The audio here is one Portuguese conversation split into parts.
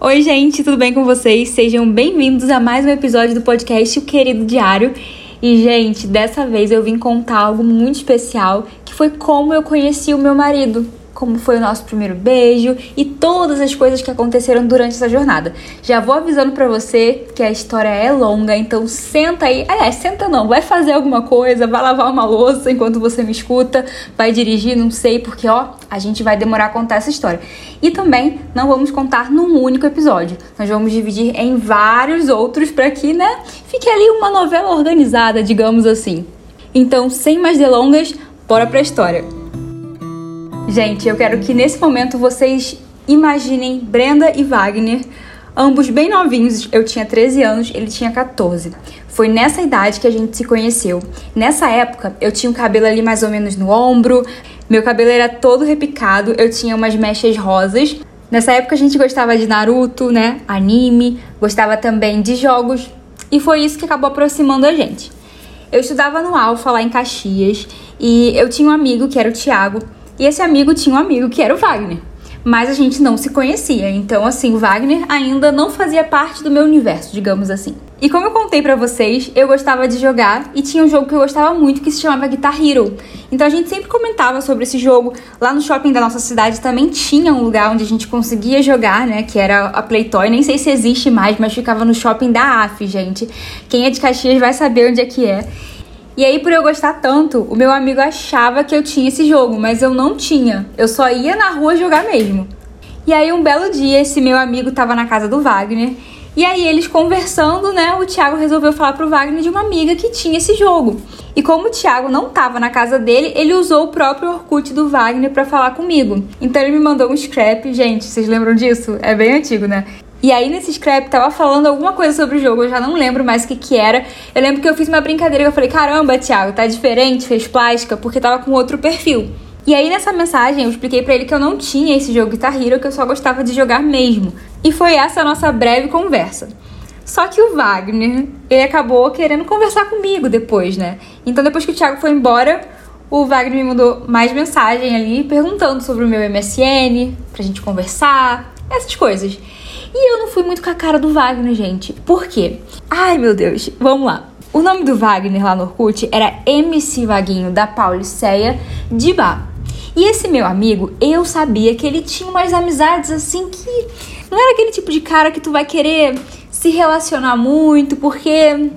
Oi, gente, tudo bem com vocês? Sejam bem-vindos a mais um episódio do podcast O Querido Diário. E, gente, dessa vez eu vim contar algo muito especial, que foi como eu conheci o meu marido como foi o nosso primeiro beijo e todas as coisas que aconteceram durante essa jornada. Já vou avisando para você que a história é longa, então senta aí. Aliás, senta não, vai fazer alguma coisa, vai lavar uma louça enquanto você me escuta, vai dirigir, não sei, porque ó, a gente vai demorar a contar essa história. E também não vamos contar num único episódio. Nós vamos dividir em vários outros para que, né, fique ali uma novela organizada, digamos assim. Então, sem mais delongas, bora pra história. Gente, eu quero que nesse momento vocês imaginem Brenda e Wagner, ambos bem novinhos. Eu tinha 13 anos, ele tinha 14. Foi nessa idade que a gente se conheceu. Nessa época, eu tinha o cabelo ali mais ou menos no ombro, meu cabelo era todo repicado, eu tinha umas mechas rosas. Nessa época a gente gostava de Naruto, né? Anime, gostava também de jogos, e foi isso que acabou aproximando a gente. Eu estudava no Alfa lá em Caxias e eu tinha um amigo que era o Thiago e esse amigo tinha um amigo que era o Wagner. Mas a gente não se conhecia, então assim, o Wagner ainda não fazia parte do meu universo, digamos assim. E como eu contei para vocês, eu gostava de jogar e tinha um jogo que eu gostava muito que se chamava Guitar Hero. Então a gente sempre comentava sobre esse jogo. Lá no shopping da nossa cidade também tinha um lugar onde a gente conseguia jogar, né? Que era a Playtoy. Nem sei se existe mais, mas ficava no shopping da AF, gente. Quem é de Caxias vai saber onde é que é. E aí, por eu gostar tanto, o meu amigo achava que eu tinha esse jogo, mas eu não tinha. Eu só ia na rua jogar mesmo. E aí, um belo dia, esse meu amigo tava na casa do Wagner. E aí, eles conversando, né? O Thiago resolveu falar pro Wagner de uma amiga que tinha esse jogo. E como o Thiago não tava na casa dele, ele usou o próprio Orkut do Wagner para falar comigo. Então ele me mandou um scrap, gente, vocês lembram disso? É bem antigo, né? E aí nesse scrap tava falando alguma coisa sobre o jogo, eu já não lembro mais o que que era. Eu lembro que eu fiz uma brincadeira que eu falei, caramba, Thiago, tá diferente, fez plástica, porque tava com outro perfil. E aí nessa mensagem eu expliquei para ele que eu não tinha esse jogo Guitar Hero, que eu só gostava de jogar mesmo. E foi essa a nossa breve conversa. Só que o Wagner, ele acabou querendo conversar comigo depois, né? Então depois que o Thiago foi embora, o Wagner me mandou mais mensagem ali perguntando sobre o meu MSN, pra gente conversar, essas coisas. E eu não fui muito com a cara do Wagner, gente. Por quê? Ai, meu Deus. Vamos lá. O nome do Wagner lá no Orkut era MC Vaguinho da Pauliceia de Bar. E esse meu amigo, eu sabia que ele tinha umas amizades assim que não era aquele tipo de cara que tu vai querer se relacionar muito, porque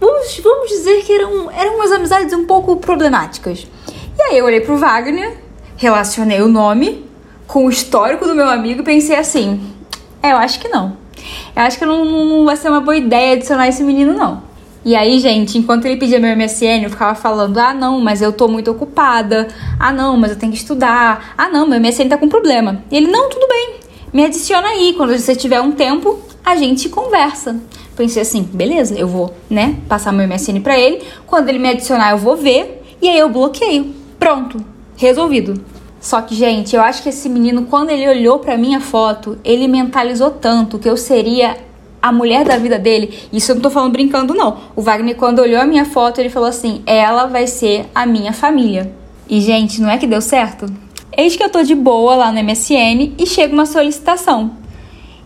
vamos, vamos dizer que eram, eram umas amizades um pouco problemáticas. E aí eu olhei pro Wagner, relacionei o nome com o histórico do meu amigo e pensei assim: é, eu acho que não. Eu acho que não, não vai ser uma boa ideia adicionar esse menino, não. E aí, gente, enquanto ele pedia meu MSN, eu ficava falando: ah, não, mas eu tô muito ocupada. Ah, não, mas eu tenho que estudar. Ah, não, meu MSN tá com problema. E ele: não, tudo bem, me adiciona aí. Quando você tiver um tempo, a gente conversa. Pensei assim: beleza, eu vou, né, passar meu MSN pra ele. Quando ele me adicionar, eu vou ver. E aí eu bloqueio. Pronto, resolvido. Só que, gente, eu acho que esse menino, quando ele olhou pra minha foto, ele mentalizou tanto que eu seria a mulher da vida dele. Isso eu não tô falando brincando, não. O Wagner, quando olhou a minha foto, ele falou assim: ela vai ser a minha família. E, gente, não é que deu certo? Eis que eu tô de boa lá no MSN e chega uma solicitação.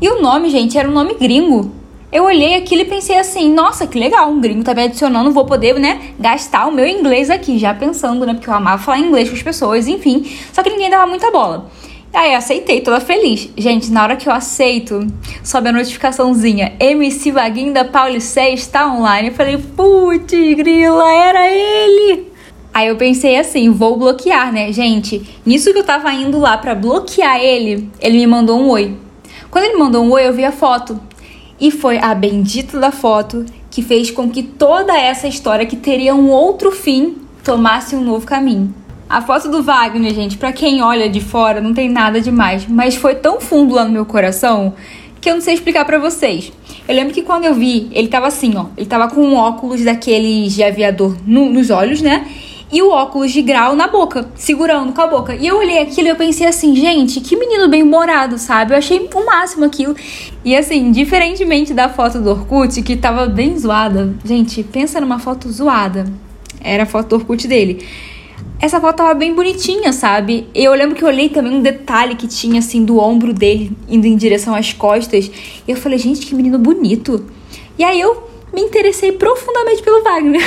E o nome, gente, era um nome gringo. Eu olhei aquilo e pensei assim, nossa, que legal, um gringo tá me adicionando, vou poder, né, gastar o meu inglês aqui, já pensando, né, porque eu amava falar inglês com as pessoas, enfim. Só que ninguém dava muita bola. Aí eu aceitei, toda feliz. Gente, na hora que eu aceito, sobe a notificaçãozinha. MC Vaguinho da Paulicé está online. Eu falei, putz, grila, era ele! Aí eu pensei assim, vou bloquear, né? Gente, nisso que eu tava indo lá para bloquear ele, ele me mandou um oi. Quando ele mandou um oi, eu vi a foto. E foi a bendita da foto que fez com que toda essa história que teria um outro fim tomasse um novo caminho. A foto do Wagner, gente, para quem olha de fora, não tem nada demais, mas foi tão fundo lá no meu coração que eu não sei explicar para vocês. Eu lembro que quando eu vi, ele tava assim, ó, ele tava com um óculos daqueles de aviador no, nos olhos, né? E o óculos de grau na boca, segurando com a boca. E eu olhei aquilo e eu pensei assim, gente, que menino bem-humorado, sabe? Eu achei o máximo aquilo. E assim, diferentemente da foto do Orkut, que tava bem zoada, gente, pensa numa foto zoada. Era a foto do Orkut dele. essa foto tava bem bonitinha, sabe? Eu lembro que eu olhei também um detalhe que tinha, assim, do ombro dele indo em direção às costas. E eu falei, gente, que menino bonito. E aí eu me interessei profundamente pelo Wagner.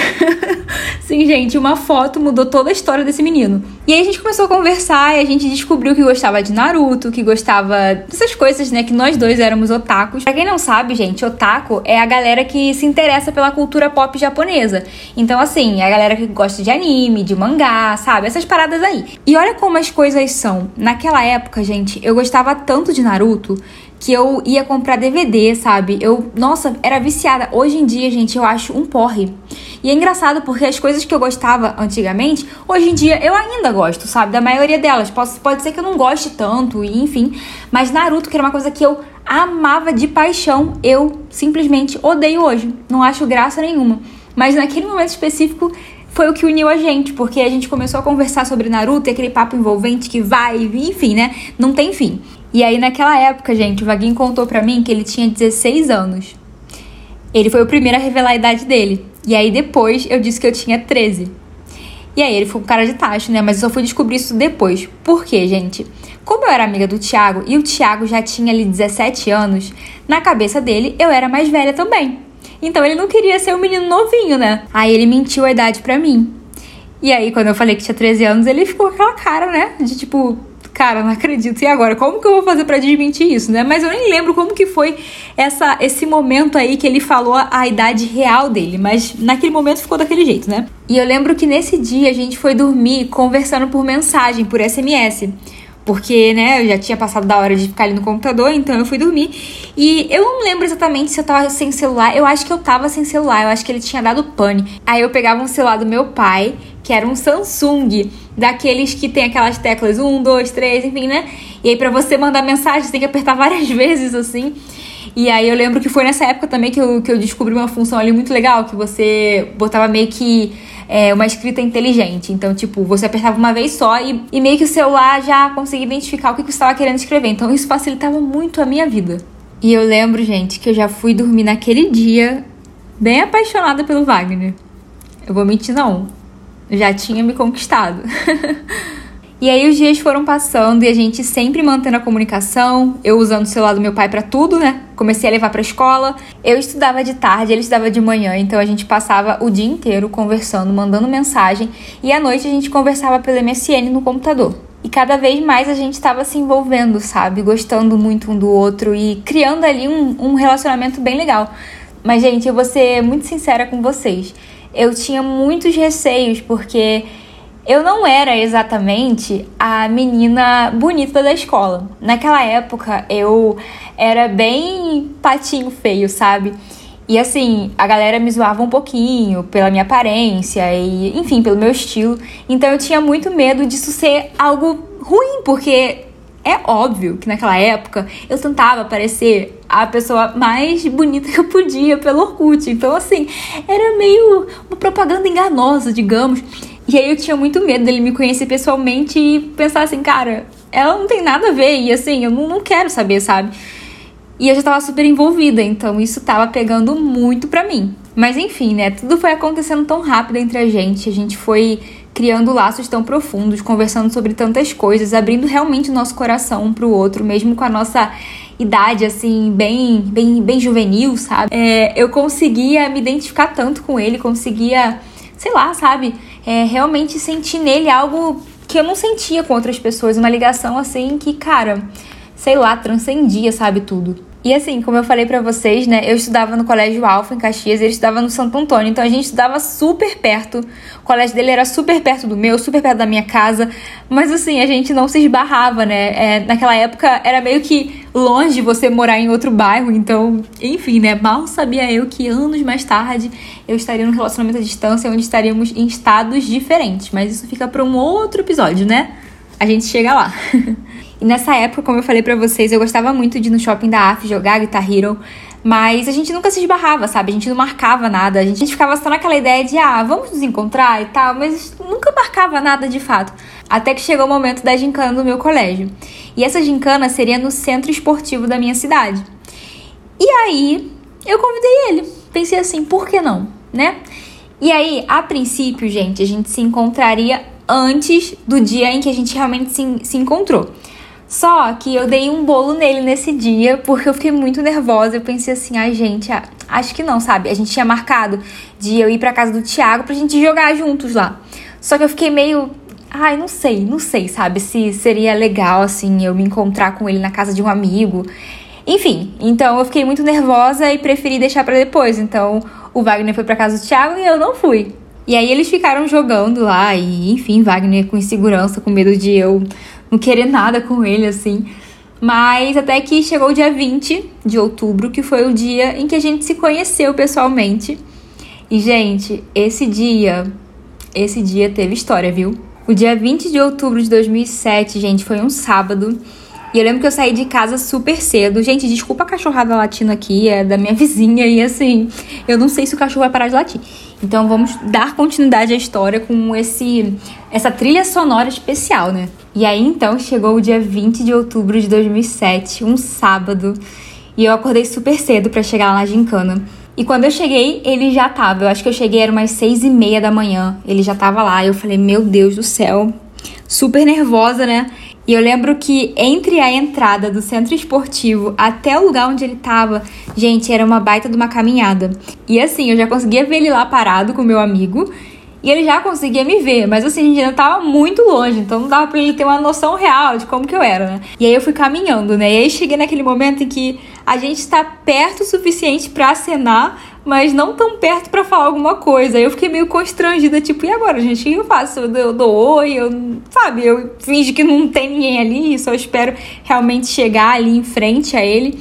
Sim, gente, uma foto mudou toda a história desse menino. E aí a gente começou a conversar e a gente descobriu que gostava de Naruto, que gostava dessas coisas, né? Que nós dois éramos otakus. Pra quem não sabe, gente, otaku é a galera que se interessa pela cultura pop japonesa. Então, assim, é a galera que gosta de anime, de mangá, sabe? Essas paradas aí. E olha como as coisas são. Naquela época, gente, eu gostava tanto de Naruto que eu ia comprar DVD, sabe? Eu, nossa, era viciada. Hoje em dia, gente, eu acho um porre. E é engraçado porque as coisas que eu gostava antigamente, hoje em dia eu ainda gosto, sabe? Da maioria delas. Pode, pode ser que eu não goste tanto, e enfim. Mas Naruto, que era uma coisa que eu amava de paixão, eu simplesmente odeio hoje. Não acho graça nenhuma. Mas naquele momento específico foi o que uniu a gente, porque a gente começou a conversar sobre Naruto e aquele papo envolvente que vai, enfim, né? Não tem fim. E aí, naquela época, gente, o Vaguinho contou pra mim que ele tinha 16 anos. Ele foi o primeiro a revelar a idade dele. E aí, depois, eu disse que eu tinha 13. E aí, ele foi um cara de tacho, né? Mas eu só fui descobrir isso depois. Por quê, gente? Como eu era amiga do Thiago e o Thiago já tinha ali 17 anos, na cabeça dele eu era mais velha também. Então ele não queria ser um menino novinho, né? Aí ele mentiu a idade pra mim. E aí, quando eu falei que tinha 13 anos, ele ficou com aquela cara, né? De tipo, cara, não acredito. E agora, como que eu vou fazer para desmentir isso, né? Mas eu nem lembro como que foi essa esse momento aí que ele falou a, idade real dele, mas naquele momento ficou daquele jeito, né? E eu lembro que nesse dia a gente foi dormir conversando por mensagem, por SMS porque, né, eu já tinha passado da hora de ficar ali no computador, então eu fui dormir. E eu não lembro exatamente se eu tava sem celular. Eu acho que eu tava sem celular, eu acho que ele tinha dado pane. Aí eu pegava um celular do meu pai, que era um Samsung, daqueles que tem aquelas teclas 1, 2, 3, enfim, né? E aí para você mandar mensagem, você tem que apertar várias vezes assim. E aí eu lembro que foi nessa época também que eu, que eu descobri uma função ali muito legal, que você botava meio que é, uma escrita inteligente. Então, tipo, você apertava uma vez só e, e meio que o celular já conseguia identificar o que, que você estava querendo escrever. Então, isso facilitava muito a minha vida. E eu lembro, gente, que eu já fui dormir naquele dia bem apaixonada pelo Wagner. Eu vou mentir, não. Já tinha me conquistado. E aí os dias foram passando e a gente sempre mantendo a comunicação, eu usando o celular do meu pai para tudo, né? Comecei a levar para escola. Eu estudava de tarde, ele estudava de manhã, então a gente passava o dia inteiro conversando, mandando mensagem, e à noite a gente conversava pelo MSN no computador. E cada vez mais a gente estava se envolvendo, sabe? Gostando muito um do outro e criando ali um, um relacionamento bem legal. Mas, gente, eu vou ser muito sincera com vocês. Eu tinha muitos receios, porque eu não era exatamente a menina bonita da escola. Naquela época eu era bem patinho feio, sabe? E assim, a galera me zoava um pouquinho pela minha aparência e, enfim, pelo meu estilo. Então eu tinha muito medo disso ser algo ruim, porque é óbvio que naquela época eu tentava parecer a pessoa mais bonita que eu podia pelo Orkut. Então, assim, era meio uma propaganda enganosa, digamos. E aí eu tinha muito medo dele me conhecer pessoalmente e pensar assim, cara, ela não tem nada a ver. E assim, eu não, não quero saber, sabe? E eu já tava super envolvida, então isso tava pegando muito pra mim. Mas enfim, né? Tudo foi acontecendo tão rápido entre a gente. A gente foi criando laços tão profundos, conversando sobre tantas coisas, abrindo realmente o nosso coração um pro outro, mesmo com a nossa idade, assim, bem, bem, bem juvenil, sabe? É, eu conseguia me identificar tanto com ele, conseguia, sei lá, sabe? É, realmente sentir nele algo que eu não sentia com outras pessoas, uma ligação assim que, cara, sei lá, transcendia, sabe, tudo. E assim, como eu falei para vocês, né, eu estudava no Colégio Alfa em Caxias, ele estudava no Santo Antônio, então a gente estudava super perto. O colégio dele era super perto do meu, super perto da minha casa, mas assim, a gente não se esbarrava, né? É, naquela época era meio que longe você morar em outro bairro, então, enfim, né, mal sabia eu que anos mais tarde eu estaria num relacionamento à distância onde estaríamos em estados diferentes, mas isso fica para um outro episódio, né? A gente chega lá. E nessa época, como eu falei para vocês, eu gostava muito de ir no shopping da AF jogar Guitar Hero, mas a gente nunca se esbarrava, sabe? A gente não marcava nada, a gente ficava só naquela ideia de, ah, vamos nos encontrar e tal, mas nunca marcava nada de fato. Até que chegou o momento da gincana do meu colégio. E essa gincana seria no centro esportivo da minha cidade. E aí, eu convidei ele. Pensei assim, por que não, né? E aí, a princípio, gente, a gente se encontraria antes do dia em que a gente realmente se, se encontrou. Só que eu dei um bolo nele nesse dia porque eu fiquei muito nervosa. Eu pensei assim, ai gente, acho que não, sabe? A gente tinha marcado de eu ir pra casa do Thiago pra gente jogar juntos lá. Só que eu fiquei meio. Ai, não sei, não sei, sabe? Se seria legal, assim, eu me encontrar com ele na casa de um amigo. Enfim, então eu fiquei muito nervosa e preferi deixar para depois. Então o Wagner foi pra casa do Thiago e eu não fui. E aí eles ficaram jogando lá e, enfim, Wagner com insegurança, com medo de eu não querer nada com ele, assim. Mas até que chegou o dia 20 de outubro, que foi o dia em que a gente se conheceu pessoalmente. E, gente, esse dia, esse dia teve história, viu? O dia 20 de outubro de 2007, gente, foi um sábado. E eu lembro que eu saí de casa super cedo. Gente, desculpa a cachorrada latindo aqui, é da minha vizinha e assim, eu não sei se o cachorro vai parar de latir. Então vamos dar continuidade à história com esse essa trilha sonora especial, né? E aí então chegou o dia 20 de outubro de 2007, um sábado, e eu acordei super cedo para chegar lá na gincana. E quando eu cheguei, ele já tava. Eu acho que eu cheguei era umas seis e meia da manhã. Ele já tava lá. Eu falei, meu Deus do céu. Super nervosa, né? E eu lembro que entre a entrada do centro esportivo até o lugar onde ele tava, gente, era uma baita de uma caminhada. E assim, eu já conseguia ver ele lá parado com meu amigo. E ele já conseguia me ver, mas assim, a gente ainda tava muito longe, então não dava pra ele ter uma noção real de como que eu era, né? E aí eu fui caminhando, né? E aí cheguei naquele momento em que a gente está perto o suficiente para acenar, mas não tão perto para falar alguma coisa. Aí eu fiquei meio constrangida, tipo, e agora, gente? O que eu faço? Eu, eu dou oi, eu, sabe? Eu finge que não tem ninguém ali, só espero realmente chegar ali em frente a ele.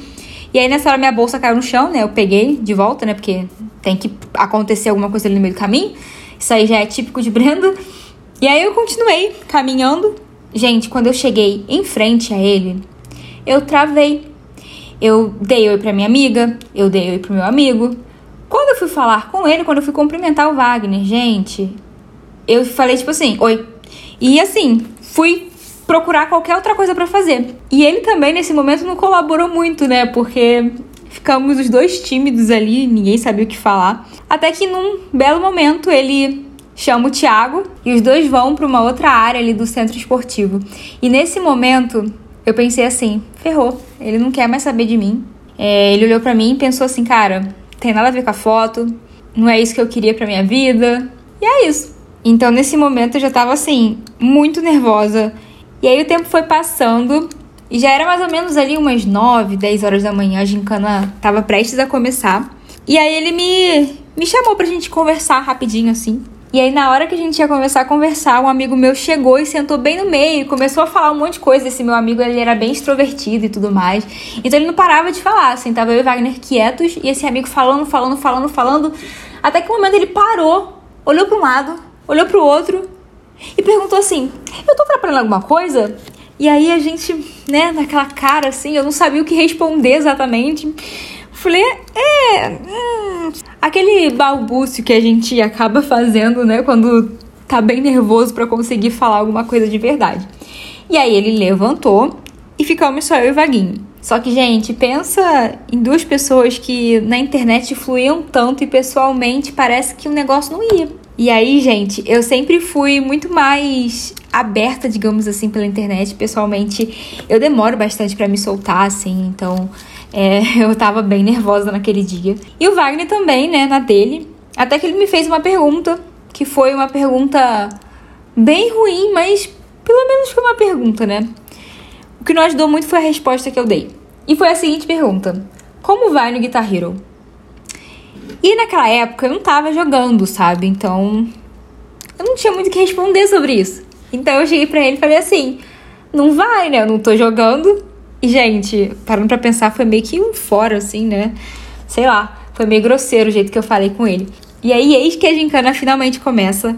E aí nessa hora minha bolsa caiu no chão, né? Eu peguei de volta, né? Porque tem que acontecer alguma coisa ali no meio do caminho. Isso aí já é típico de Brenda. E aí eu continuei caminhando. Gente, quando eu cheguei em frente a ele, eu travei eu dei oi pra minha amiga, eu dei oi pro meu amigo. Quando eu fui falar com ele, quando eu fui cumprimentar o Wagner, gente, eu falei tipo assim, oi. E assim, fui procurar qualquer outra coisa para fazer. E ele também nesse momento não colaborou muito, né? Porque ficamos os dois tímidos ali, ninguém sabia o que falar. Até que num belo momento ele chama o Thiago e os dois vão para uma outra área ali do centro esportivo. E nesse momento eu pensei assim, ferrou, ele não quer mais saber de mim. É, ele olhou para mim e pensou assim, cara, tem nada a ver com a foto, não é isso que eu queria pra minha vida. E é isso. Então nesse momento eu já tava assim, muito nervosa. E aí o tempo foi passando e já era mais ou menos ali umas 9, 10 horas da manhã, a gincana tava prestes a começar. E aí ele me, me chamou pra gente conversar rapidinho assim. E aí, na hora que a gente ia começar a conversar, um amigo meu chegou e sentou bem no meio e começou a falar um monte de coisa. Esse meu amigo, ele era bem extrovertido e tudo mais. Então ele não parava de falar, assim, tava eu e Wagner quietos e esse amigo falando, falando, falando, falando. Até que um momento ele parou, olhou para um lado, olhou para o outro e perguntou assim: Eu tô atrapalhando alguma coisa? E aí a gente, né, naquela cara assim, eu não sabia o que responder exatamente. Falei, é. Hum, aquele balbúcio que a gente acaba fazendo, né, quando tá bem nervoso para conseguir falar alguma coisa de verdade. E aí ele levantou e ficamos só eu e Vaguinho. Só que, gente, pensa em duas pessoas que na internet fluíam tanto e pessoalmente parece que o negócio não ia. E aí, gente, eu sempre fui muito mais aberta, digamos assim, pela internet. Pessoalmente, eu demoro bastante para me soltar, assim, então é, eu tava bem nervosa naquele dia. E o Wagner também, né, na dele. Até que ele me fez uma pergunta, que foi uma pergunta bem ruim, mas pelo menos foi uma pergunta, né? O que não ajudou muito foi a resposta que eu dei. E foi a seguinte pergunta: Como vai no Guitar Hero? E naquela época eu não tava jogando, sabe? Então eu não tinha muito o que responder sobre isso. Então eu cheguei pra ele e falei assim: Não vai, né? Eu não tô jogando. E, gente, parando pra pensar, foi meio que um fora, assim, né? Sei lá, foi meio grosseiro o jeito que eu falei com ele. E aí, eis que a gincana finalmente começa.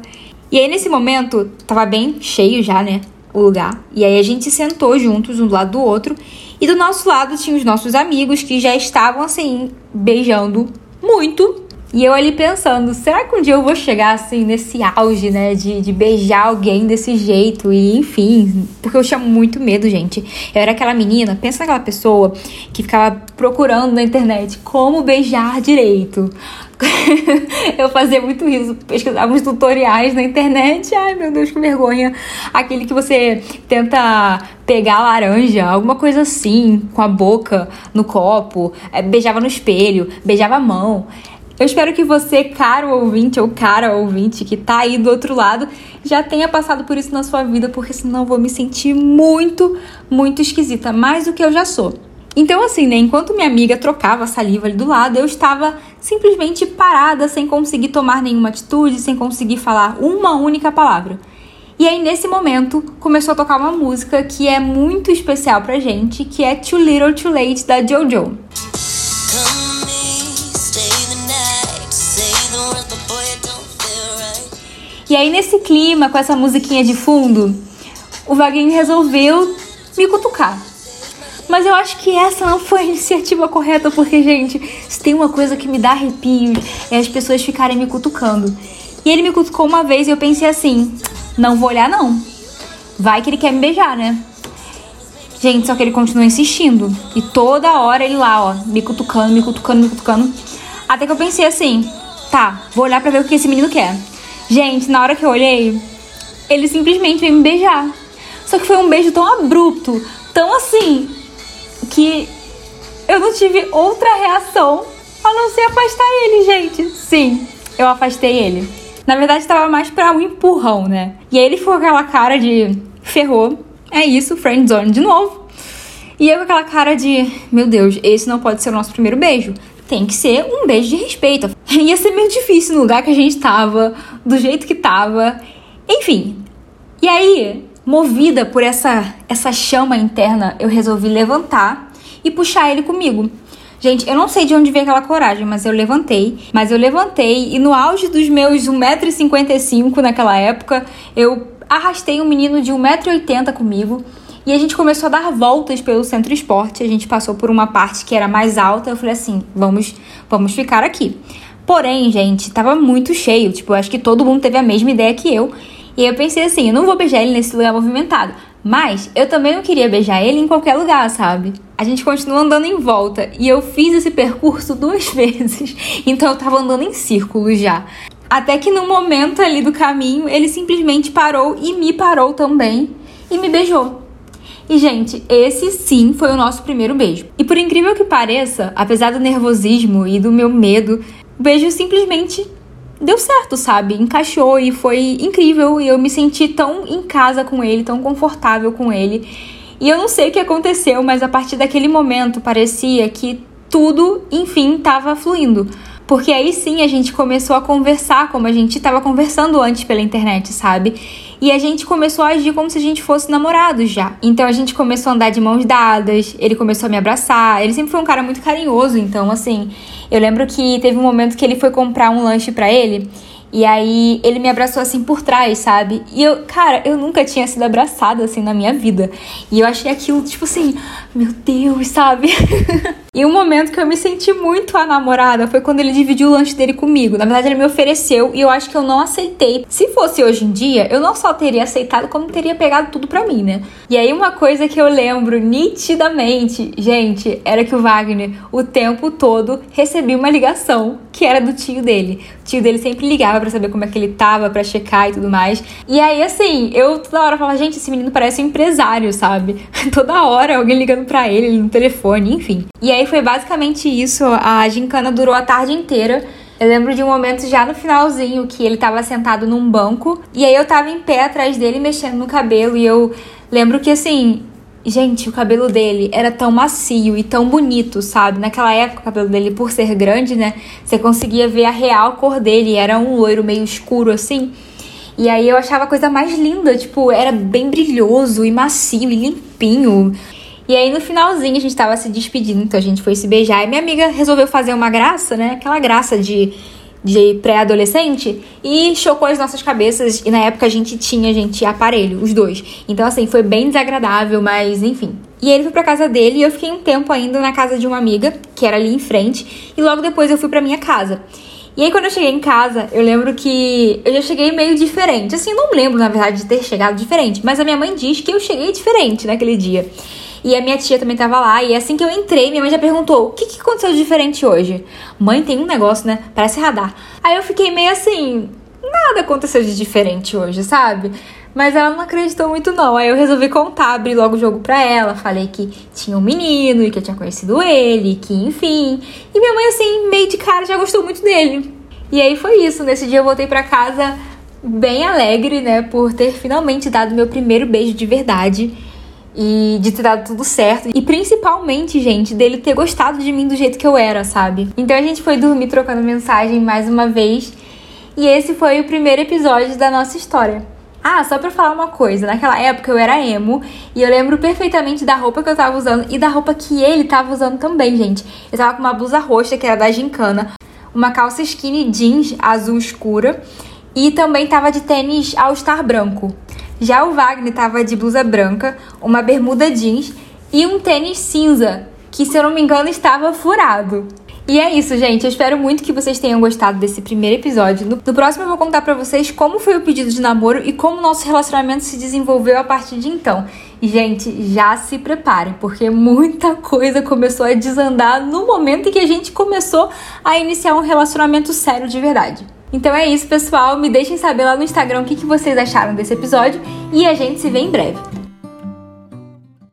E aí, nesse momento, tava bem cheio já, né? O lugar. E aí, a gente sentou juntos, um do lado do outro. E do nosso lado tinha os nossos amigos que já estavam, assim, beijando muito. E eu ali pensando, será que um dia eu vou chegar assim nesse auge, né? De, de beijar alguém desse jeito? E enfim, porque eu tinha muito medo, gente. Eu era aquela menina, pensa naquela pessoa que ficava procurando na internet como beijar direito. eu fazia muito isso, pesquisava uns tutoriais na internet. Ai meu Deus, que vergonha. Aquele que você tenta pegar laranja, alguma coisa assim, com a boca no copo, é, beijava no espelho, beijava a mão. Eu espero que você, caro ouvinte ou cara ouvinte que tá aí do outro lado, já tenha passado por isso na sua vida, porque senão eu vou me sentir muito, muito esquisita, mais do que eu já sou. Então, assim, né, enquanto minha amiga trocava saliva ali do lado, eu estava simplesmente parada, sem conseguir tomar nenhuma atitude, sem conseguir falar uma única palavra. E aí, nesse momento, começou a tocar uma música que é muito especial pra gente, que é Too Little Too Late da JoJo. E aí, nesse clima, com essa musiquinha de fundo, o Vaguinho resolveu me cutucar. Mas eu acho que essa não foi a iniciativa correta, porque, gente, se tem uma coisa que me dá arrepios é as pessoas ficarem me cutucando. E ele me cutucou uma vez e eu pensei assim: não vou olhar, não. Vai que ele quer me beijar, né? Gente, só que ele continua insistindo. E toda hora ele lá, ó, me cutucando, me cutucando, me cutucando. Até que eu pensei assim: tá, vou olhar pra ver o que esse menino quer. Gente, na hora que eu olhei, ele simplesmente veio me beijar. Só que foi um beijo tão abrupto, tão assim, que eu não tive outra reação a não ser afastar ele, gente. Sim, eu afastei ele. Na verdade, estava mais para um empurrão, né? E aí ele ficou com aquela cara de ferrou. É isso, friend zone de novo. E eu com aquela cara de, meu Deus, esse não pode ser o nosso primeiro beijo tem que ser um beijo de respeito. Ia ser meio difícil no lugar que a gente tava, do jeito que tava. Enfim. E aí, movida por essa, essa chama interna, eu resolvi levantar e puxar ele comigo. Gente, eu não sei de onde veio aquela coragem, mas eu levantei. Mas eu levantei e no auge dos meus 1,55m naquela época, eu arrastei um menino de 1,80m comigo. E a gente começou a dar voltas pelo centro esporte. A gente passou por uma parte que era mais alta. Eu falei assim: vamos, vamos ficar aqui. Porém, gente, tava muito cheio. Tipo, eu acho que todo mundo teve a mesma ideia que eu. E eu pensei assim: eu não vou beijar ele nesse lugar movimentado. Mas eu também não queria beijar ele em qualquer lugar, sabe? A gente continua andando em volta. E eu fiz esse percurso duas vezes. Então eu tava andando em círculos já. Até que no momento ali do caminho, ele simplesmente parou e me parou também e me beijou. E, gente, esse sim foi o nosso primeiro beijo. E por incrível que pareça, apesar do nervosismo e do meu medo, o beijo simplesmente deu certo, sabe? Encaixou e foi incrível. E eu me senti tão em casa com ele, tão confortável com ele. E eu não sei o que aconteceu, mas a partir daquele momento parecia que tudo, enfim, estava fluindo. Porque aí sim a gente começou a conversar como a gente estava conversando antes pela internet, sabe? E a gente começou a agir como se a gente fosse namorados já. Então a gente começou a andar de mãos dadas, ele começou a me abraçar. Ele sempre foi um cara muito carinhoso, então assim, eu lembro que teve um momento que ele foi comprar um lanche para ele e aí ele me abraçou assim por trás, sabe? E eu, cara, eu nunca tinha sido abraçada assim na minha vida. E eu achei aquilo, tipo assim, meu Deus, sabe? e um momento que eu me senti muito a namorada foi quando ele dividiu o lanche dele comigo. Na verdade, ele me ofereceu e eu acho que eu não aceitei. Se fosse hoje em dia, eu não só teria aceitado, como teria pegado tudo pra mim, né? E aí, uma coisa que eu lembro nitidamente, gente, era que o Wagner, o tempo todo, recebia uma ligação que era do tio dele. O tio dele sempre ligava para saber como é que ele tava, para checar e tudo mais. E aí, assim, eu toda hora falava, gente, esse menino parece um empresário, sabe? toda hora alguém ligando para ele no telefone, enfim. E aí foi basicamente isso. A gincana durou a tarde inteira. Eu lembro de um momento já no finalzinho que ele tava sentado num banco e aí eu tava em pé atrás dele mexendo no cabelo e eu lembro que assim, Gente, o cabelo dele era tão macio e tão bonito, sabe? Naquela época, o cabelo dele, por ser grande, né? Você conseguia ver a real cor dele. Era um loiro meio escuro assim. E aí eu achava a coisa mais linda, tipo, era bem brilhoso e macio e limpinho. E aí no finalzinho a gente tava se despedindo, então a gente foi se beijar. E minha amiga resolveu fazer uma graça, né? Aquela graça de de pré-adolescente e chocou as nossas cabeças. E na época a gente tinha, gente, aparelho, os dois. Então, assim, foi bem desagradável, mas enfim. E ele foi pra casa dele e eu fiquei um tempo ainda na casa de uma amiga, que era ali em frente, e logo depois eu fui pra minha casa. E aí, quando eu cheguei em casa, eu lembro que eu já cheguei meio diferente. Assim, não lembro, na verdade, de ter chegado diferente, mas a minha mãe diz que eu cheguei diferente naquele dia. E a minha tia também tava lá, e assim que eu entrei, minha mãe já perguntou: o que, que aconteceu de diferente hoje? Mãe, tem um negócio, né? Parece radar. Aí eu fiquei meio assim: nada aconteceu de diferente hoje, sabe? Mas ela não acreditou muito, não. Aí eu resolvi contar, abri logo o jogo pra ela. Falei que tinha um menino e que eu tinha conhecido ele, que enfim. E minha mãe, assim, meio de cara, já gostou muito dele. E aí foi isso. Nesse dia eu voltei pra casa bem alegre, né, por ter finalmente dado meu primeiro beijo de verdade e de ter dado tudo certo. E principalmente, gente, dele ter gostado de mim do jeito que eu era, sabe? Então a gente foi dormir trocando mensagem mais uma vez. E esse foi o primeiro episódio da nossa história. Ah, só pra falar uma coisa, naquela época eu era emo e eu lembro perfeitamente da roupa que eu tava usando e da roupa que ele tava usando também, gente. Eu tava com uma blusa roxa que era da Gincana, uma calça skinny jeans azul escura e também tava de tênis All Star branco. Já o Wagner tava de blusa branca, uma bermuda jeans e um tênis cinza, que se eu não me engano estava furado. E é isso, gente. Eu espero muito que vocês tenham gostado desse primeiro episódio. No, próximo eu vou contar para vocês como foi o pedido de namoro e como nosso relacionamento se desenvolveu a partir de então. E, gente, já se preparem, porque muita coisa começou a desandar no momento em que a gente começou a iniciar um relacionamento sério de verdade. Então é isso, pessoal. Me deixem saber lá no Instagram o que, que vocês acharam desse episódio e a gente se vê em breve.